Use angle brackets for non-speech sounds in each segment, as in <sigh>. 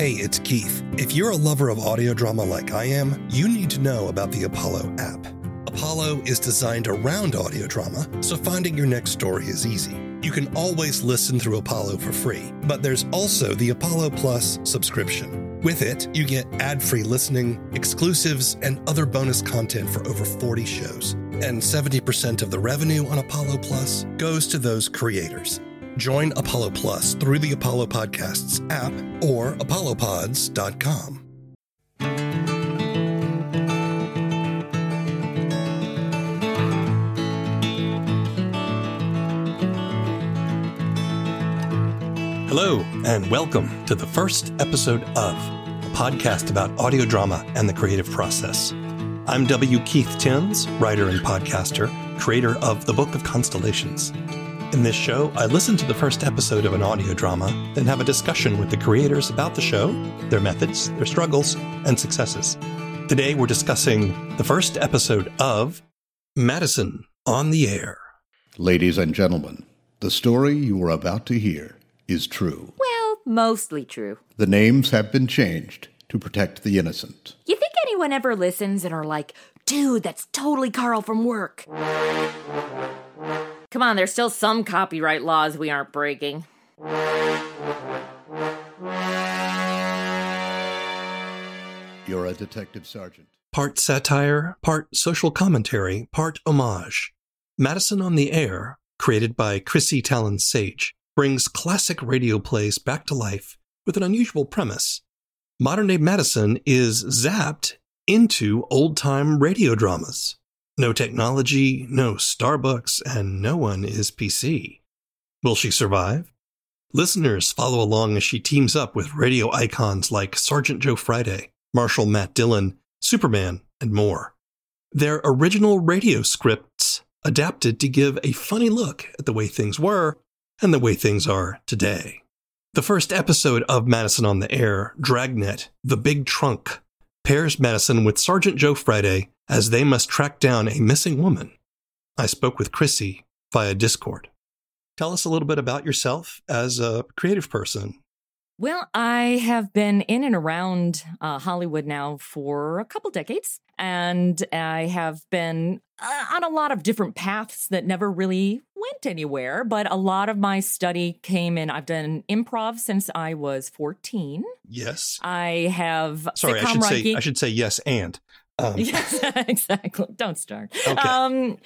Hey, it's Keith. If you're a lover of audio drama like I am, you need to know about the Apollo app. Apollo is designed around audio drama, so finding your next story is easy. You can always listen through Apollo for free, but there's also the Apollo Plus subscription. With it, you get ad free listening, exclusives, and other bonus content for over 40 shows. And 70% of the revenue on Apollo Plus goes to those creators. Join Apollo Plus through the Apollo Podcasts app or apollopods.com. Hello, and welcome to the first episode of a podcast about audio drama and the creative process. I'm W. Keith Timms, writer and podcaster, creator of The Book of Constellations. In this show, I listen to the first episode of an audio drama, then have a discussion with the creators about the show, their methods, their struggles, and successes. Today, we're discussing the first episode of Madison on the Air. Ladies and gentlemen, the story you are about to hear is true. Well, mostly true. The names have been changed to protect the innocent. You think anyone ever listens and are like, dude, that's totally Carl from work? Come on, there's still some copyright laws we aren't breaking. You're a detective sergeant. Part satire, part social commentary, part homage. Madison on the Air, created by Chrisi Talyn Saje, brings classic radio plays back to life with an unusual premise. Modern day Madison is zapped into old time radio dramas. No technology, no Starbucks, and no one is PC. Will she survive? Listeners follow along as she teams up with radio icons like Sergeant Joe Friday, Marshal Matt Dillon, Superman, and more. Their original radio scripts adapted to give a funny look at the way things were and the way things are today. The first episode of Madison on the Air, Dragnet, The Big Trunk, pairs Madison with Sergeant Joe Friday as they must track down a missing woman. I spoke with Chrisi via Discord. Tell us a little bit about yourself as a creative person. Well, I have been in and around uh, Hollywood now for a couple decades, and I have been uh, on a lot of different paths that never really went anywhere. But a lot of my study came in. I've done improv since I was 14. Yes. I have. Sorry, I should say I should say yes and. Um. <laughs> Yes, <laughs> exactly. Don't start. Okay. Um,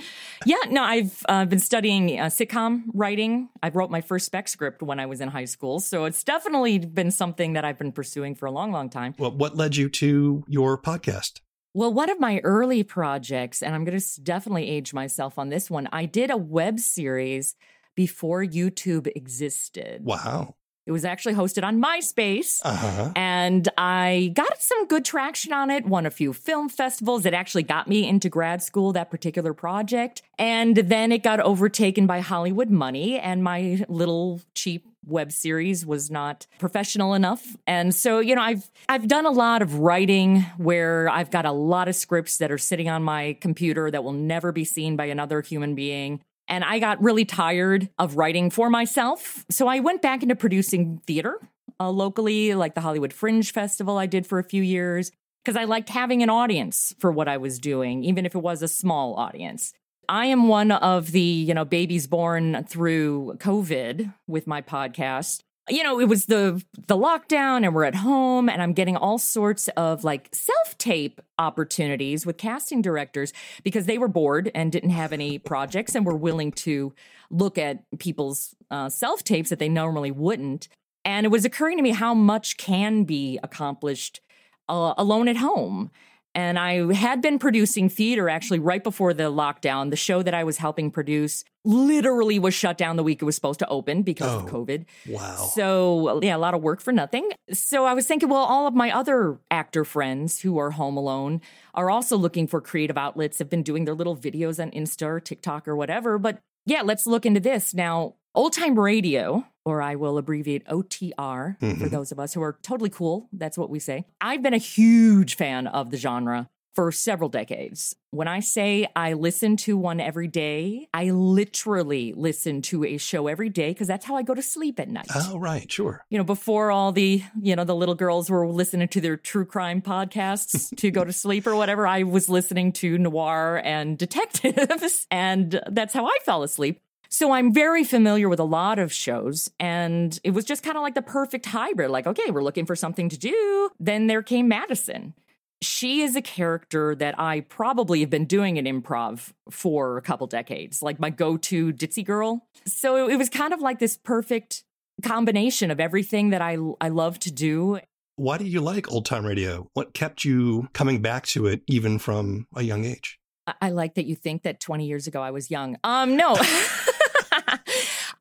yeah, no, I've uh, been studying uh, sitcom writing. I wrote my first spec script when I was in high school, so it's definitely been something that I've been pursuing for a long, long time. Well, what led you to your podcast? Well, one of my early projects, and I'm going to definitely age myself on this one, I did a web series before YouTube existed. Wow. It was actually hosted on MySpace. Uh-huh. And I got some good traction on it, won a few film festivals. It actually got me into grad school, that particular project. And then it got overtaken by Hollywood money, and my little cheap web series was not professional enough. And so, you know, I've I've done a lot of writing where I've got a lot of scripts that are sitting on my computer that will never be seen by another human being. And I got really tired of writing for myself. So I went back into producing theater uh, locally, like the Hollywood Fringe Festival I did for a few years, because I liked having an audience for what I was doing, even if it was a small audience. I am one of the, you know, babies born through COVID with my podcast you know it was the the lockdown and we're at home and i'm getting all sorts of like self-tape opportunities with casting directors because they were bored and didn't have any <laughs> projects and were willing to look at people's uh, self-tapes that they normally wouldn't. And it was occurring to me how much can be accomplished uh, alone at home and I had been producing theater actually right before the lockdown. The show that I was helping produce literally was shut down the week it was supposed to open because oh, of COVID. Wow. So, yeah, a lot of work for nothing. So, I was thinking, well, all of my other actor friends who are home alone are also looking for creative outlets, have been doing their little videos on Insta or TikTok or whatever. But yeah, let's look into this. Now, old time radio, or I will abbreviate OTR mm-hmm. for those of us who are totally cool. That's what we say. I've been a huge fan of the genre for several decades. When I say I listen to one every day, I literally listen to a show every day because that's how I go to sleep at night. Oh, right, sure. You know, before all the, you know, the little girls were listening to their true crime podcasts <laughs> to go to sleep or whatever, I was listening to noir and detectives. <laughs> And that's how I fell asleep. So I'm very familiar with a lot of shows, and it was just kind of like the perfect hybrid. Like, okay, we're looking for something to do. Then there came Madison. She is a character that I probably have been doing in improv for a couple decades, like my go to ditzy girl. So it was kind of like this perfect combination of everything that I, I love to do. Why do you like old time radio? What kept you coming back to it even from a young age? I, I like that you think that 20 years ago I was young. Um, no. <laughs>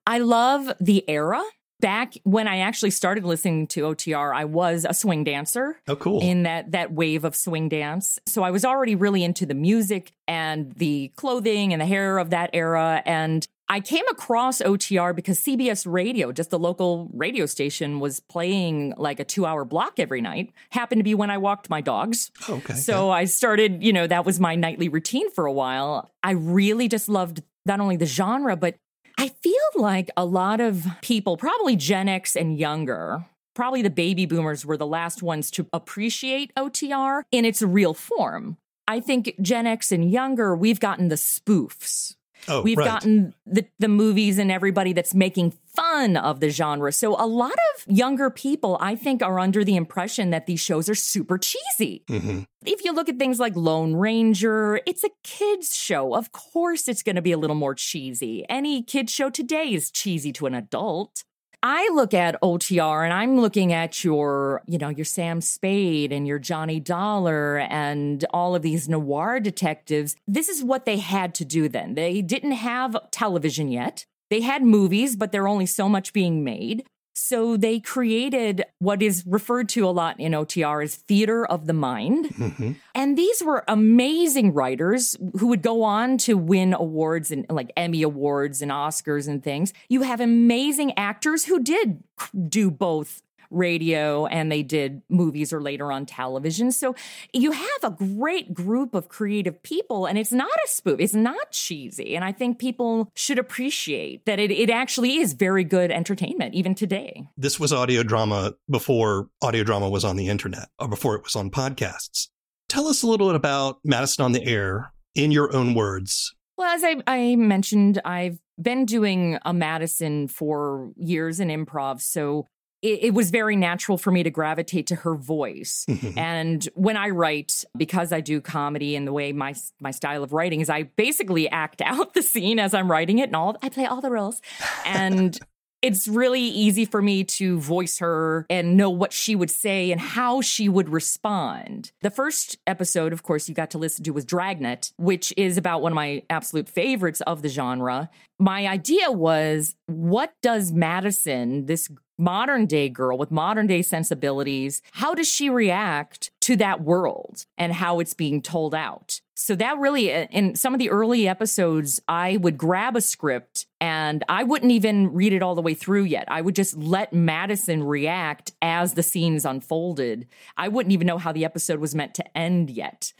I love the era. Back when I actually started listening to OTR, I was a swing dancer. Oh, cool. In that that wave of swing dance. So I was already really into the music and the clothing and the hair of that era. And I came across OTR because CBS Radio, just the local radio station, was playing like a two hour block every night. Happened to be when I walked my dogs. Oh, okay. So yeah. I started, you know, that was my nightly routine for a while. I really just loved not only the genre, but I feel like a lot of people, probably Gen X and younger, probably the baby boomers were the last ones to appreciate OTR in its real form. I think Gen X and younger, we've gotten the spoofs. Oh, We've right. gotten the, the movies and everybody that's making fun of the genre. So a lot of younger people, I think, are under the impression that these shows are super cheesy. hmm If you look at things like Lone Ranger, it's a kids show. Of course, it's going to be a little more cheesy. Any kids show today is cheesy to an adult. I look at OTR and I'm looking at your, you know, your Sam Spade and your Johnny Dollar and all of these noir detectives. This is what they had to do then. They didn't have television yet. They had movies, but there only so much being made. So they created what is referred to a lot in OTR as theater of the mind. hmm And these were amazing writers who would go on to win awards and like Emmy awards and Oscars and things. You have amazing actors who did do both radio and they did movies or later on television. So you have a great group of creative people and it's not a spoof. It's not cheesy. And I think people should appreciate that it, it actually is very good entertainment even today. This was audio drama before audio drama was on the internet or before it was on podcasts. Tell us a little bit about Madison on the Air in your own words. Well, as I, I mentioned, I've been doing a Madison for years in improv. So it, it was very natural for me to gravitate to her voice. Mhm. And when I write, because I do comedy and the way my my style of writing is, I basically act <laughs> out the scene as I'm writing it, and all I play all the roles, and <laughs> it's really easy for me to voice her and know what she would say and how she would respond. The first episode, of course, you got to listen to was Dragnet, which is about one of my absolute favorites of the genre. My idea was what does Madison, this modern day girl with modern day sensibilities, how does she react to that world and how it's being told out? So that really, uh, in some of the early episodes, I would grab a script and I wouldn't even read it all the way through yet. I would just let Madison react as the scenes unfolded. I wouldn't even know how the episode was meant to end yet.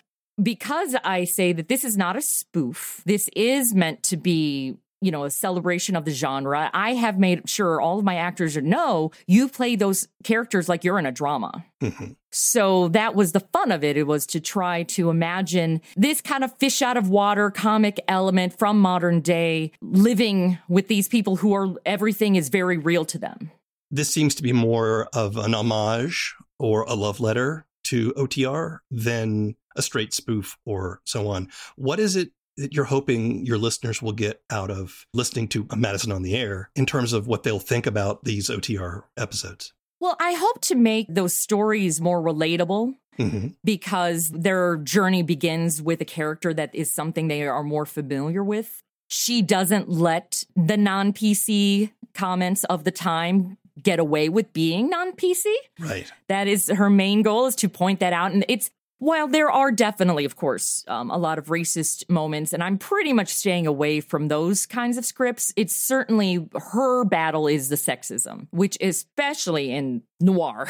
Because I say that this is not a spoof, this is meant to be you know, a celebration of the genre. I have made sure all of my actors know you play those characters like you're in a drama. Mhm. So that was the fun of it. It was to try to imagine this kind of fish out of water comic element from modern day living with these people who are everything is very real to them. This seems to be more of an homage or a love letter to OTR than a straight spoof or so on. What is it that you're hoping your listeners will get out of listening to Madison on the Air in terms of what they'll think about these OTR episodes? Well, I hope to make those stories more relatable hmm because their journey begins with a character that is something they are more familiar with. She doesn't let the non PC comments of the time get away with being non PC. Right. That is her main goal is to point that out. And it's, while there are definitely, of course, um, a lot of racist moments, and I'm pretty much staying away from those kinds of scripts, it's certainly her battle is the sexism, which especially in noir.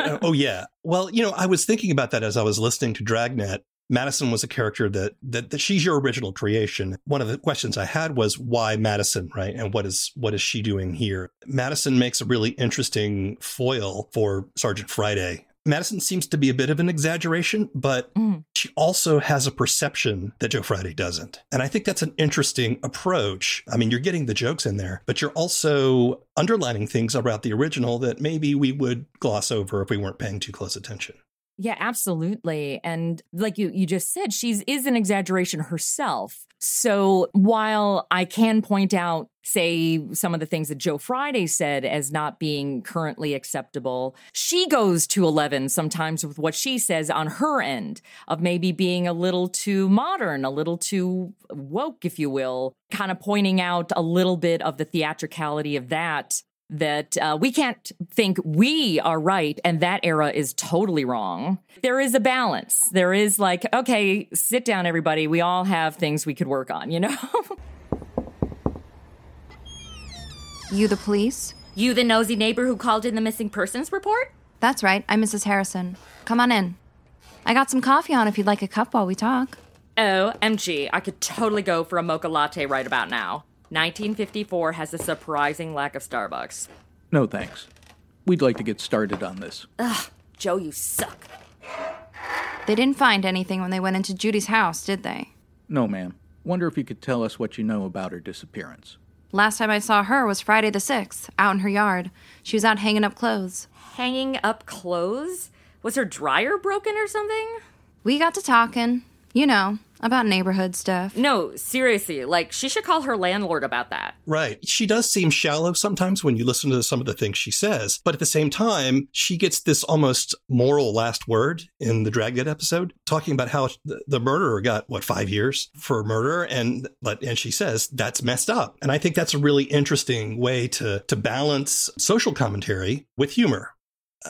Uh, <laughs> oh, yeah. Well, you know, I was thinking about that as I was listening to Dragnet. Madison was a character that, that that she's your original creation. One of the questions I had was why Madison, right? And what is what is she doing here? Madison makes a really interesting foil for Sergeant Friday. Madison seems to be a bit of an exaggeration, but mm. she also has a perception that Joe Friday doesn't. And I think that's an interesting approach. I mean, you're getting the jokes in there, but you're also underlining things about the original that maybe we would gloss over if we weren't paying too close attention. Yeah, absolutely. And like you you just said, she's is an exaggeration herself. So while I can point out say some of the things that Joe Friday said as not being currently acceptable, she goes to 11 sometimes with what she says on her end of maybe being a little too modern, a little too woke if you will, kind of pointing out a little bit of the theatricality of that that uh, we can't think we are right and that era is totally wrong. There is a balance. There is like, okay, sit down, everybody. We all have things we could work on, you know? <laughs> you the police? You the nosy neighbor who called in the missing persons report? That's right. I'm Mrs. Harrison. Come on in. I got some coffee on if you'd like a cup while we talk. Oh, MG, I could totally go for a mocha latte right about now. 1954 has a surprising lack of Starbucks. No thanks. We'd like to get started on this. Ugh, Joe, you suck. They didn't find anything when they went into Judy's house, did they? No, ma'am. Wonder if you could tell us what you know about her disappearance. Last time I saw her was Friday the 6th, out in her yard. She was out hanging up clothes. Hanging up clothes? Was her dryer broken or something? We got to talking. You know, about neighborhood stuff. No, seriously, like she should call her landlord about that. Right. She does seem shallow sometimes when you listen to some of the things she says, but at the same time, she gets this almost moral last word in the Dragnet episode, talking about how the murderer got what five years for murder, and but and she says that's messed up, and I think that's a really interesting way to to balance social commentary with humor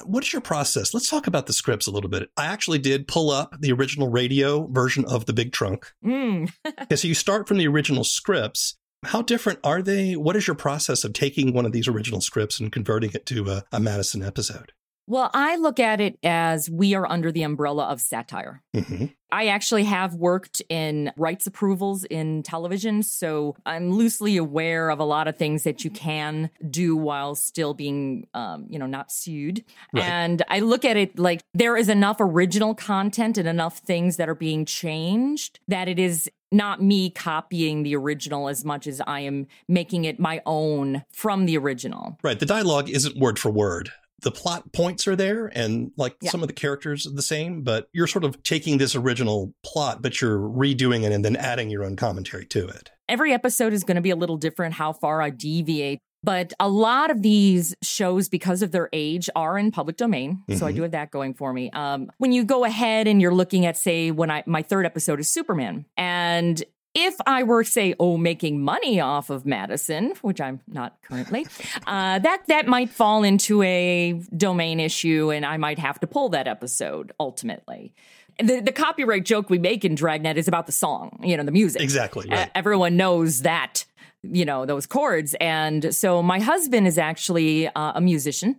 what is your process? Let's talk about the scripts a little bit. I actually did pull up the original radio version of The Big Trunk. <laughs> Mm. so you start from the original scripts. How different are they? What is your process of taking one of these original scripts and converting it to a, a Madison episode? Well, I look at it as we are under the umbrella of satire. Mm-hmm. I actually have worked in rights approvals in television, so I'm loosely aware of a lot of things that you can do while still being, um, you know, not sued. Right. And I look at it like there is enough original content and enough things that are being changed that it is not me copying the original as much as I am making it my own from the original. Right. The dialogue isn't word for word the plot points are there and like yeah. some of the characters are the same, but you're sort of taking this original plot, but you're redoing it and then adding your own commentary to it. Every episode is going to be a little different how far I deviate. But a lot of these shows, because of their age, are in public domain. Mm-hmm. So I mm-hmm. do have that going for me. Um, when you go ahead and you're looking at, say, when I my third episode is Superman, and if I were, say, oh, making money off of Madison, which I'm not currently, <laughs> uh, that that might fall into a domain issue, and I might have to pull that episode ultimately. The, the copyright joke we make in Dragnet is about the song, you know, the music. Exactly. Right. Uh, everyone knows that you know those chords and so my husband is actually uh, a musician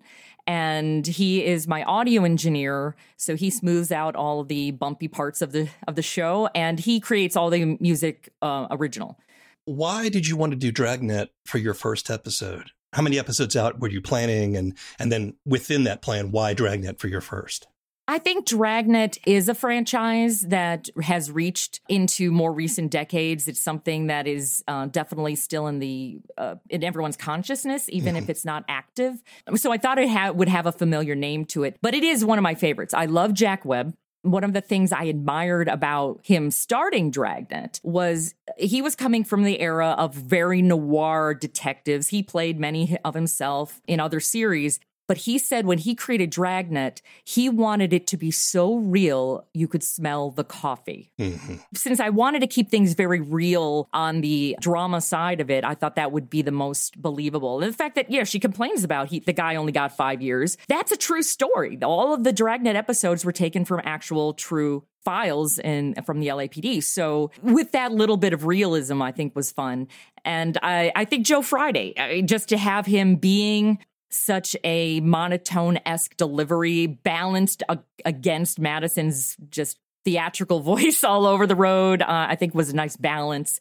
and he is my audio engineer so he smooths out all the bumpy parts of the of the show and he creates all the music uh, original. Why did you want to do dragnet for your first episode? How many episodes out were you planning? And and then within that plan why dragnet for your first I think Dragnet is a franchise that has reached into more recent decades. It's something that is uh, definitely still in the uh, in everyone's consciousness, even mm-hmm. if it's not active. So I thought it ha- would have a familiar name to it, but it is one of my favorites. I love Jack Webb one of the things I admired about him starting Dragnet was he was coming from the era of very noir detectives. He played many of himself in other series. But he said when he created Dragnet, he wanted it to be so real you could smell the coffee. Mm-hmm. Since I wanted to keep things very real on the drama side of it, I thought that would be the most believable. And the fact that, yeah, she complains about he, the guy only got five years, that's a true story. All of the Dragnet episodes were taken from actual true files and from the LAPD. So with that little bit of realism, I think was fun. And I, I think Joe Friday, just to have him being such a monotone esque delivery balanced against Madison's just theatrical <laughs> voice all over the road, uh, I think was a nice balance.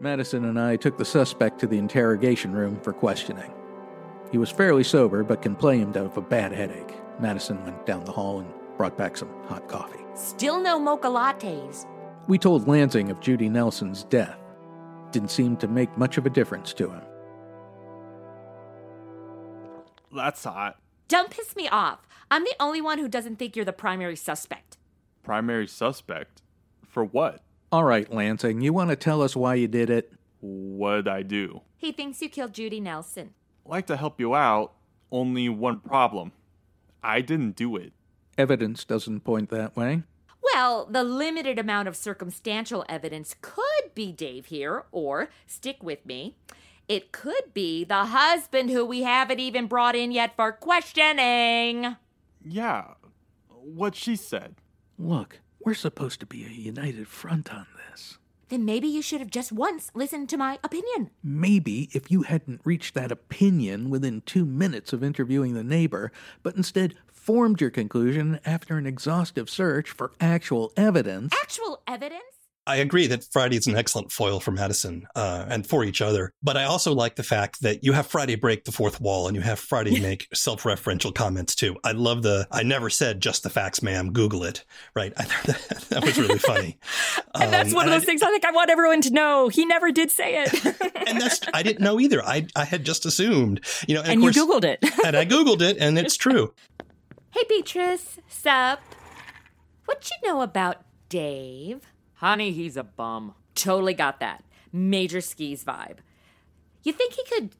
Madison and I took the suspect to the interrogation room for questioning. He was fairly sober but complained of a bad headache. Madison went down the hall and brought back some hot coffee. Still no mocha lattes. We told Lansing of Judy Nelson's death. Didn't seem to make much of a difference to him. That's hot. Don't piss me off. I'm the only one who doesn't think you're the primary suspect. Primary suspect? For what? All right, Lansing, you want to tell us why you did it? What'd I do? He thinks you killed Judy Nelson. like to help you out, only one problem. I didn't do it. Evidence doesn't point that way. Well, the limited amount of circumstantial evidence could be Dave here, or stick with me. It could be the husband who we haven't even brought in yet for questioning. Yeah, what she said. Look, we're supposed to be a united front on this. Then maybe you should have just once listened to my opinion. Maybe if you hadn't reached that opinion within two minutes of interviewing the neighbor, but instead formed your conclusion after an exhaustive search for actual evidence. Actual evidence? I agree that Friday is an excellent foil for Madison uh, and for each other. But I also like the fact that you have Friday break the fourth wall and you have Friday make self referential comments too. I love the, I never said just the facts, ma'am. Google it. Right. I thought <laughs> that, that was really funny. <laughs> And that's Um, one of and those things I think I want everyone to know. He never did say it. <laughs> and that's I didn't know either. I I had just assumed, you know, and, and of you Googled it. and I googled it, and it's true. Hey, Beatrice. Sup? What you know about Dave? Honey, he's a bum. Totally got that. Major skis vibe. You think he could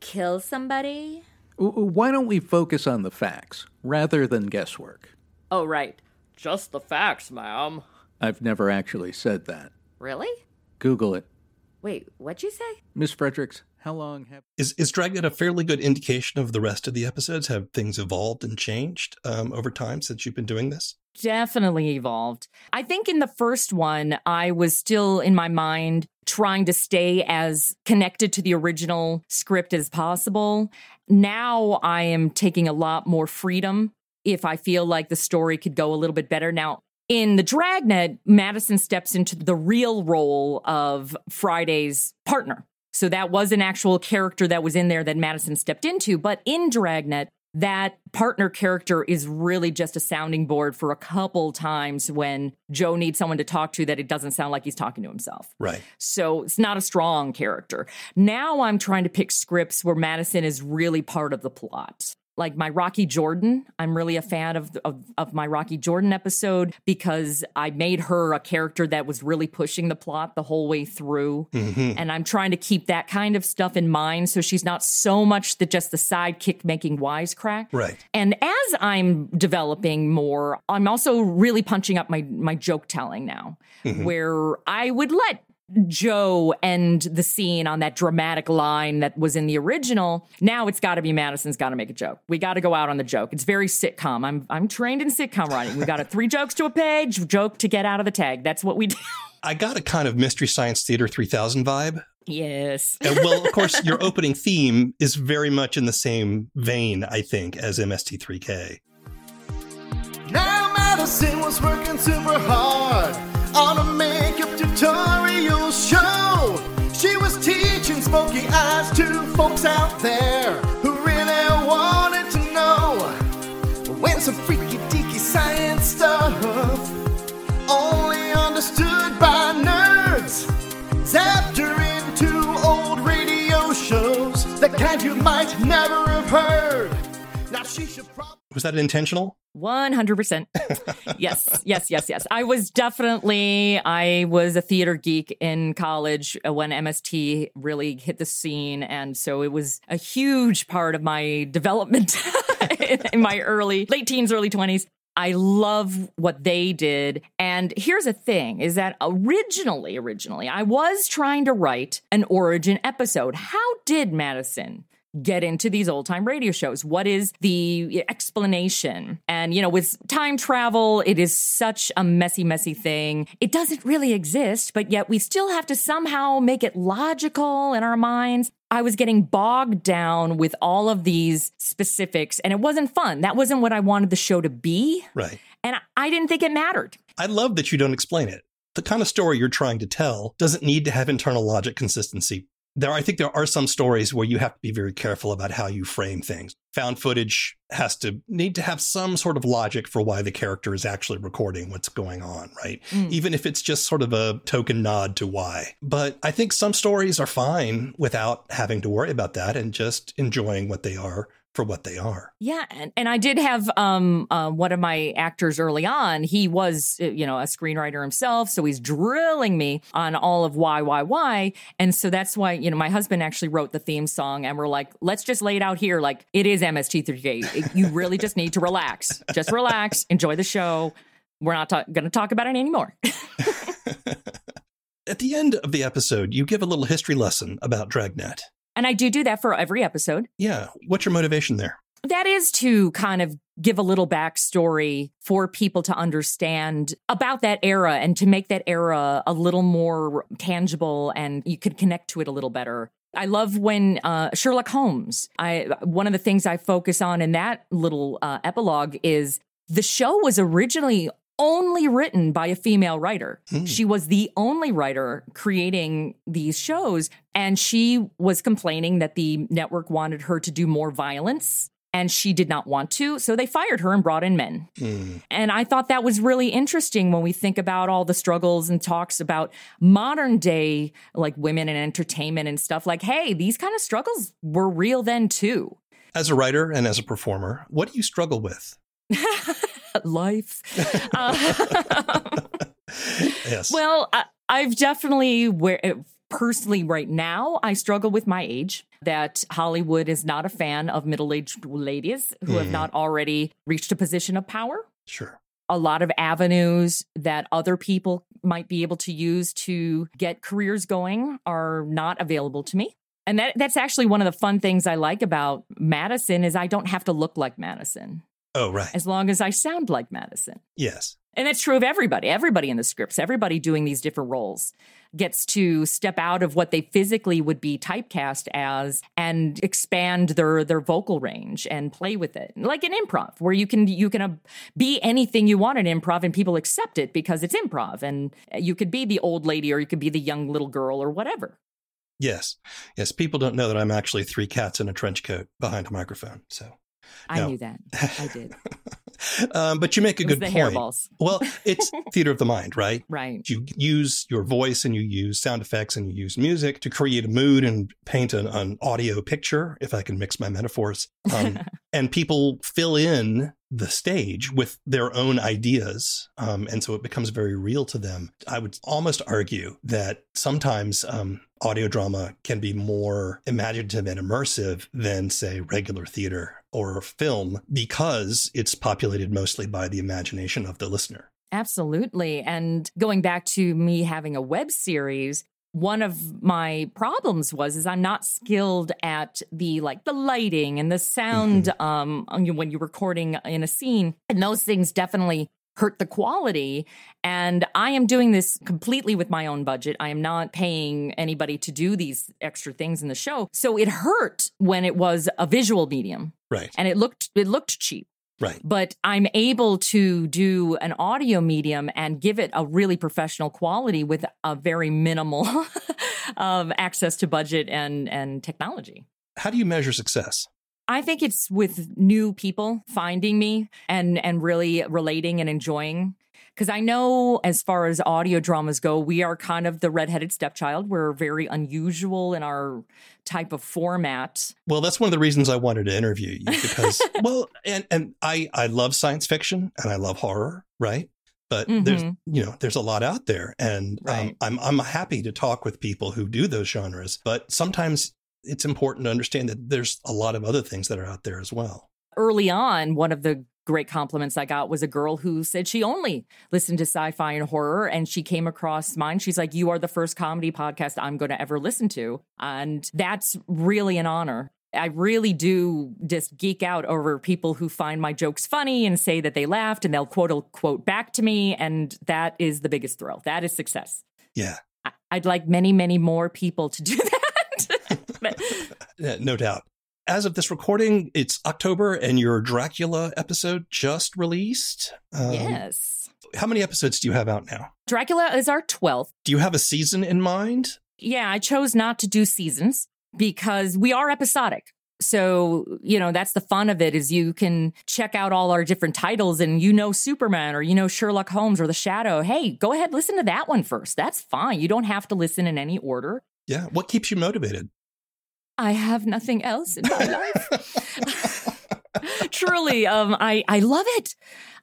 kill somebody? W- w- Why don't we focus on the facts rather than guesswork? Oh, right. Just the facts, ma'am. I've never actually said that. Really? Google it. Wait, what'd you say? Miss Fredericks, how long have. Is is Dragnet a fairly good indication of the rest of the episodes? Have things evolved and changed um, over time since you've been doing this? Definitely evolved. I think in the first one, I was still in my mind trying to stay as connected to the original script as possible. Now I am taking a lot more freedom if I feel like the story could go a little bit better. Now, in the Dragnet, Madison steps into the real role of Friday's partner. So that was an actual character that was in there that Madison stepped into. But in Dragnet, that partner character is really just a sounding board for a couple times when Joe needs someone to talk to that it doesn't sound like he's talking to himself. Right. So it's not a strong character. Now I'm trying to pick scripts where Madison is really part of the plot. Like my Rocky Jordan, I'm really a fan of, of of my Rocky Jordan episode because I made her a character that was really pushing the plot the whole way through, mm-hmm. and I'm trying to keep that kind of stuff in mind so she's not so much the just the sidekick making wisecrack. Right. And as I'm developing more, I'm also really punching up my my joke telling now, mm-hmm. where I would let Joe end the scene on that dramatic line that was in the original. Now it's got to be Madison's got to make a joke. We got to go out on the joke. It's very sitcom. I'm I'm trained in sitcom writing. We got a three <laughs> jokes to a page, joke to get out of the tag. That's what we do. <laughs> I got a kind of Mystery Science Theater 3000 vibe. yes. <laughs> And well, of course, your opening theme is very much in the same vein, I think, as MST3K. Now Madison was working super hard on a makeup tutorial show. She was teaching smoky eyes to folks out there who really wanted to know when some freaky deaky science stuff only understood by nerds zapped her into old radio shows that kind you might never have heard. Now she should probably. Was that intentional? 100%. yes, yes, yes, yes. I was definitely, I was a theater geek in college uh, when MST really hit the scene. And so it was a huge part of my development <laughs> in my early, late teens, early 20s. I love what they did. And here's the thing is that originally, originally, I was trying to write an origin episode. How did Madison get into these old time radio shows? What is the explanation? And, you know, with time travel, it is such a messy, messy thing. It doesn't really exist, but yet we still have to somehow make it logical in our minds. I was getting bogged down with all of these specifics and it wasn't fun. That wasn't what I wanted the show to be. Right. And I didn't think it mattered. I love that you don't explain it. The kind of story you're trying to tell doesn't need to have internal logic consistency. There, I think there are some stories where you have to be very careful about how you frame things. Found footage has to need to have some sort of logic for why the character is actually recording what's going on, right? Mm. Even if it's just sort of a token nod to why. But I think some stories are fine without having to worry about that and just enjoying what they are for what they are. Yeah, and, and I did have um uh, one of my actors early on. He was uh, you know a screenwriter himself, so he's drilling me on all of why, why, why, and so that's why you know my husband actually wrote the theme song, and we're like, let's just lay it out here, like it is MST3K. you really just need to relax, just relax, enjoy the show. We're not ta- going to talk about it anymore. <laughs> <laughs> At the end of the episode, you give a little history lesson about Dragnet. And I do do that for every episode. Yeah, what's your motivation there? That is to kind of give a little backstory for people to understand about that era and to make that era a little more tangible and you could connect to it a little better. I love when uh, Sherlock Holmes. I one of the things I focus on in that little uh, epilogue is the show was originally only written by a female writer. Hmm. She was the only writer creating these shows, and she was complaining that the network wanted her to do more violence. And she did not want to. So they fired her and brought in men. Hmm. And I thought that was really interesting when we think about all the struggles and talks about modern day, like women in entertainment and stuff. Like, hey, these kind of struggles were real then too. As a writer and as a performer, what do you struggle with? <laughs> <laughs> Life. Uh, <laughs> Yes. well, I, I've definitely, where personally, right now, I struggle with my age. That Hollywood is not a fan of middle aged ladies who have Mhm. not already reached a position of power. sure. a lot of avenues that other people might be able to use to get careers going are not available to me. And that that's actually one of the fun things I like about Madison is I don't have to look like Madison Oh, right. as long as I sound like Madison. Yes. And that's true of everybody. Everybody in the scripts, everybody doing these different roles gets to step out of what they physically would be typecast as and expand their their vocal range and play with it. Like an improv where you can you can uh, be anything you want in improv and people accept it because it's improv and you could be the old lady or you could be the young little girl or whatever. Yes. Yes. People don't know that I'm actually three cats in a trench coat behind a microphone. So, I No. knew that. I did. <laughs> um, but you make a good the point. hairballs. Well, it's <laughs> theater of the mind, right? Right. You use your voice and you use sound effects and you use music to create a mood and paint an, an audio picture, if I can mix my metaphors. Um, <laughs> and people fill in the stage with their own ideas. Um, and so it becomes very real to them. I would almost argue that sometimes um, audio drama can be more imaginative and immersive than, say, regular theater or film because it's populated mostly by the imagination of the listener. Absolutely. And going back to me having a web series, one of my problems was is I'm not skilled at the like the lighting and the sound um on you- when you're recording in a scene and those things definitely hurt the quality and I am doing this completely with my own budget. I am not paying anybody to do these extra things in the show. So it hurt when it was a visual medium Right. and it looked it looked cheap Right. but I'm able to do an audio medium and give it a really professional quality with a very minimal <laughs> um, access to budget and and technology. How do you measure success? I think it's with new people finding me and and really relating and enjoying. Because I know, as far as audio dramas go, we are kind of the redheaded stepchild. We're very unusual in our type of format. Well, that's one of the reasons I wanted to interview you because, <laughs> well, and and I I love science fiction and I love horror, right? But there's Mhm. you know there's a lot out there, and um, I'm I'm happy to talk with people who do those genres. But sometimes it's important to understand that there's a lot of other things that are out there as well. early on, one of the great compliments I got was a girl who said she only listened to sci fi and horror. And she came across mine. She's like, You are the first comedy podcast I'm going to ever listen to. And that's really an honor. I really do just geek out over people who find my jokes funny and say that they laughed and they'll quote a quote back to me. And that is the biggest thrill. That is success. Yeah, I'd like many, many more people to do <laughs> that. But- <laughs> no doubt. as of this recording, it's October and your Dracula episode just released. Um, yes. How many episodes do you have out now? Dracula is our 12th. Do you have a season in mind? Yeah, I chose not to do seasons because we are episodic. So, you know, that's the fun of it is you can check out all our different titles and you know Superman or you know Sherlock Holmes or The Shadow. Hey, go ahead, listen to that one first. That's fine. You don't have to listen in any order. Yeah. What keeps you motivated? I have nothing else in my life. <laughs> Truly, um, I, I love it.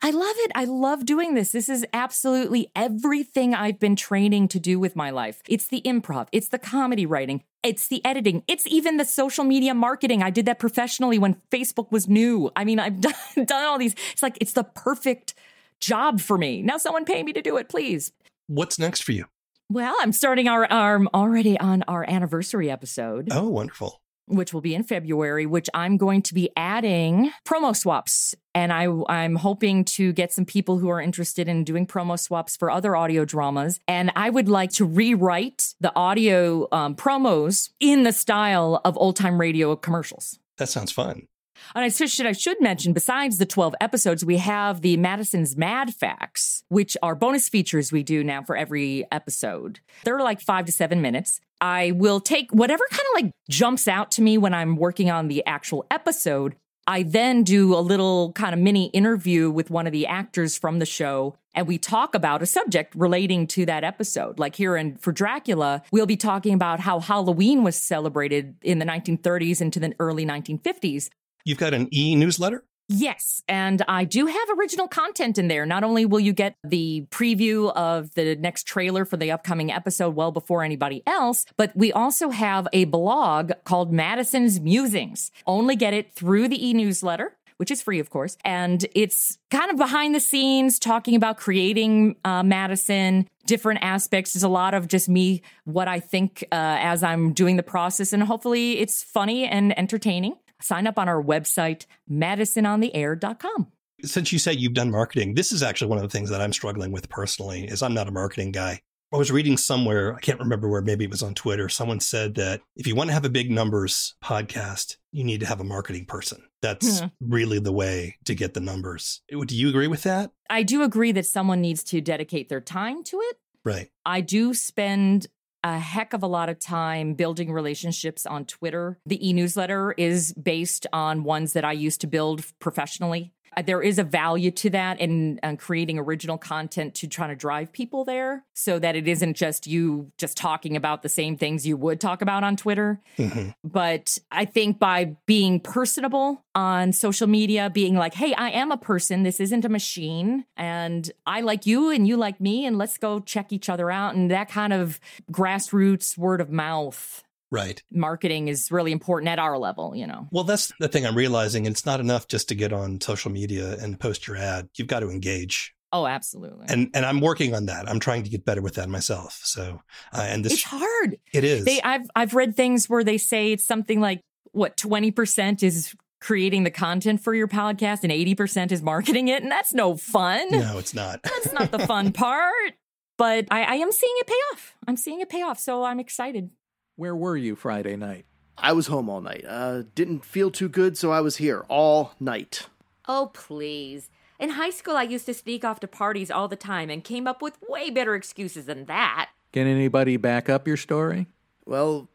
I love it. I love doing this. This is absolutely everything I've been training to do with my life. It's the improv, it's the comedy writing, it's the editing, it's even the social media marketing. I did that professionally when Facebook was new. I mean, I've <laughs> done, done all these. It's like, it's the perfect job for me. Now, someone pay me to do it, please. What's next for you? Well, I'm starting our, our already on our anniversary episode Oh, wonderful. which will be in February, which I'm going to be adding promo swaps. And I, I'm hoping to get some people who are interested in doing promo swaps for other audio dramas. And I would like to rewrite the audio um, promos in the style of old time radio commercials. That sounds fun. And I should, I should mention, besides the 12 episodes, we have the Madison's Mad Facts, which are bonus features we do now for every episode. They're like five to seven minutes. I will take whatever kind of like jumps out to me when I'm working on the actual episode. I then do a little kind of mini interview with one of the actors from the show, and we talk about a subject relating to that episode. Like here in for Dracula, we'll be talking about how Halloween was celebrated in the 1930s into the early 1950s. You've got an e newsletter? Yes, and I do have original content in there. Not only will you get the preview of the next trailer for the upcoming episode well before anybody else, but we also have a blog called Madison's Musings. Only get it through the e newsletter. Which is free, of course. And it's kind of behind the scenes talking about creating uh, Madison, different aspects. There's a lot of just me, what I think uh, as I'm doing the process. And hopefully it's funny and entertaining sign up on our website, madisonontheair.com. Since you say you've done marketing, this is actually one of the things that I'm struggling with personally is I'm not a marketing guy. I was reading somewhere, I can't remember where, maybe it was on Twitter. Someone said that if you want to have a big numbers podcast, you need to have a marketing person. That's Hmm. really the way to get the numbers. Do you agree with that? I do agree that someone needs to dedicate their time to it. Right. I do spend a heck of a lot of time building relationships on Twitter. The e newsletter is based on ones that I used to build professionally. Uh, There is a value to that in, in creating original content to try to drive people there so that it isn't just you just talking about the same things you would talk about on Twitter. Mhm. But I think by being personable on social media, being like, hey, I am a person, this isn't a machine, and I like you and you like me, and let's go check each other out. And that kind of grassroots word of mouth Right. marketing is really important at our level, you know. Well, that's the thing I'm realizing. It's not enough just to get on social media and post your ad. You've got to engage. Oh, absolutely. And and I'm working on that. I'm trying to get better with that myself. So, uh, and this it's hard. it is. They I've I've read things where they say it's something like what 20% is creating the content for your podcast and 80% is marketing it, and that's no fun. no, it's not. <laughs> That's not the fun part. But I, I am seeing it pay off. I'm seeing it pay off. So I'm excited. Where were you Friday night? I was home all night. Uh, didn't feel too good, so I was here all night. Oh, please. In high school, I used to sneak off to parties all the time and came up with way better excuses than that. Can anybody back up your story? Well,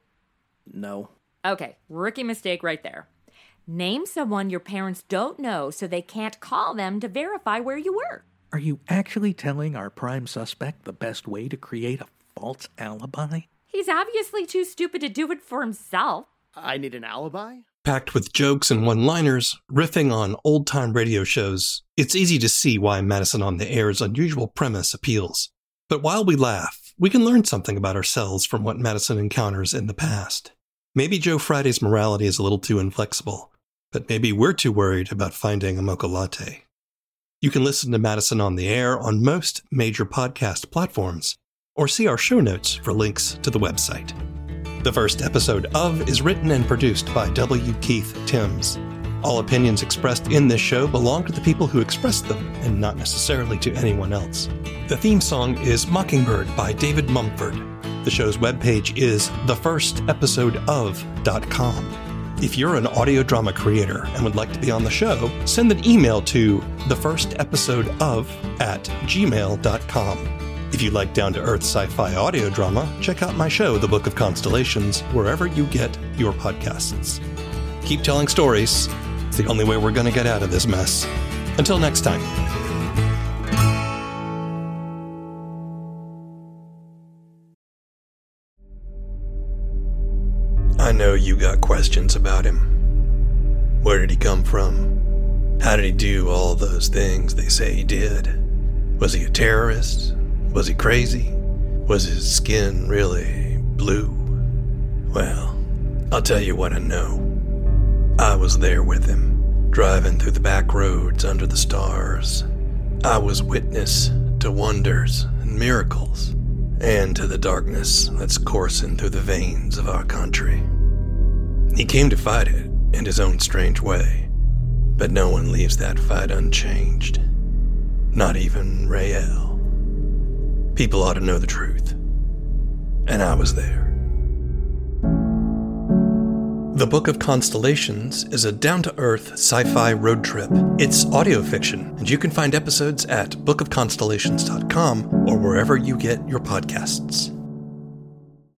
no. Okay, rookie mistake right there. Name someone your parents don't know so they can't call them to verify where you were. Are you actually telling our prime suspect the best way to create a false alibi? He's obviously too stupid to do it for himself. I need an alibi? Packed with jokes and one liners, riffing on old time radio shows, it's easy to see why Madison on the Air's unusual premise appeals. But while we laugh, we can learn something about ourselves from what Madison encounters in the past. Maybe Joe Friday's morality is a little too inflexible, but maybe we're too worried about finding a mocha latte. You can listen to Madison on the Air on most major podcast platforms, or see our show notes for links to the website. The first episode of is written and produced by W. Keith Timms. All opinions expressed in this show belong to the people who expressed them and not necessarily to anyone else. The theme song is Mockingbird by David Mumford. The show's webpage is thefirstepisodeof.com. If you're an audio drama creator and would like to be on the show, send an email to thefirstepisodeof first episode of at gmail.com. If you like down to earth sci fi audio drama, check out my show, The Book of Constellations, wherever you get your podcasts. Keep telling stories. It's the only way we're going to get out of this mess. Until next time. I know you got questions about him. Where did he come from? How did he do all those things they say he did? Was he a terrorist? Was he crazy? Was his skin really blue? Well, I'll tell you what I know. I was there with him, driving through the back roads under the stars. I was witness to wonders and miracles, and to the darkness that's coursing through the veins of our country. He came to fight it in his own strange way, but no one leaves that fight unchanged. Not even Rael. People ought to know the truth. And I was there. The Book of Constellations is a down to earth sci fi road trip. It's audio fiction, and you can find episodes at bookofconstellations.com or wherever you get your podcasts.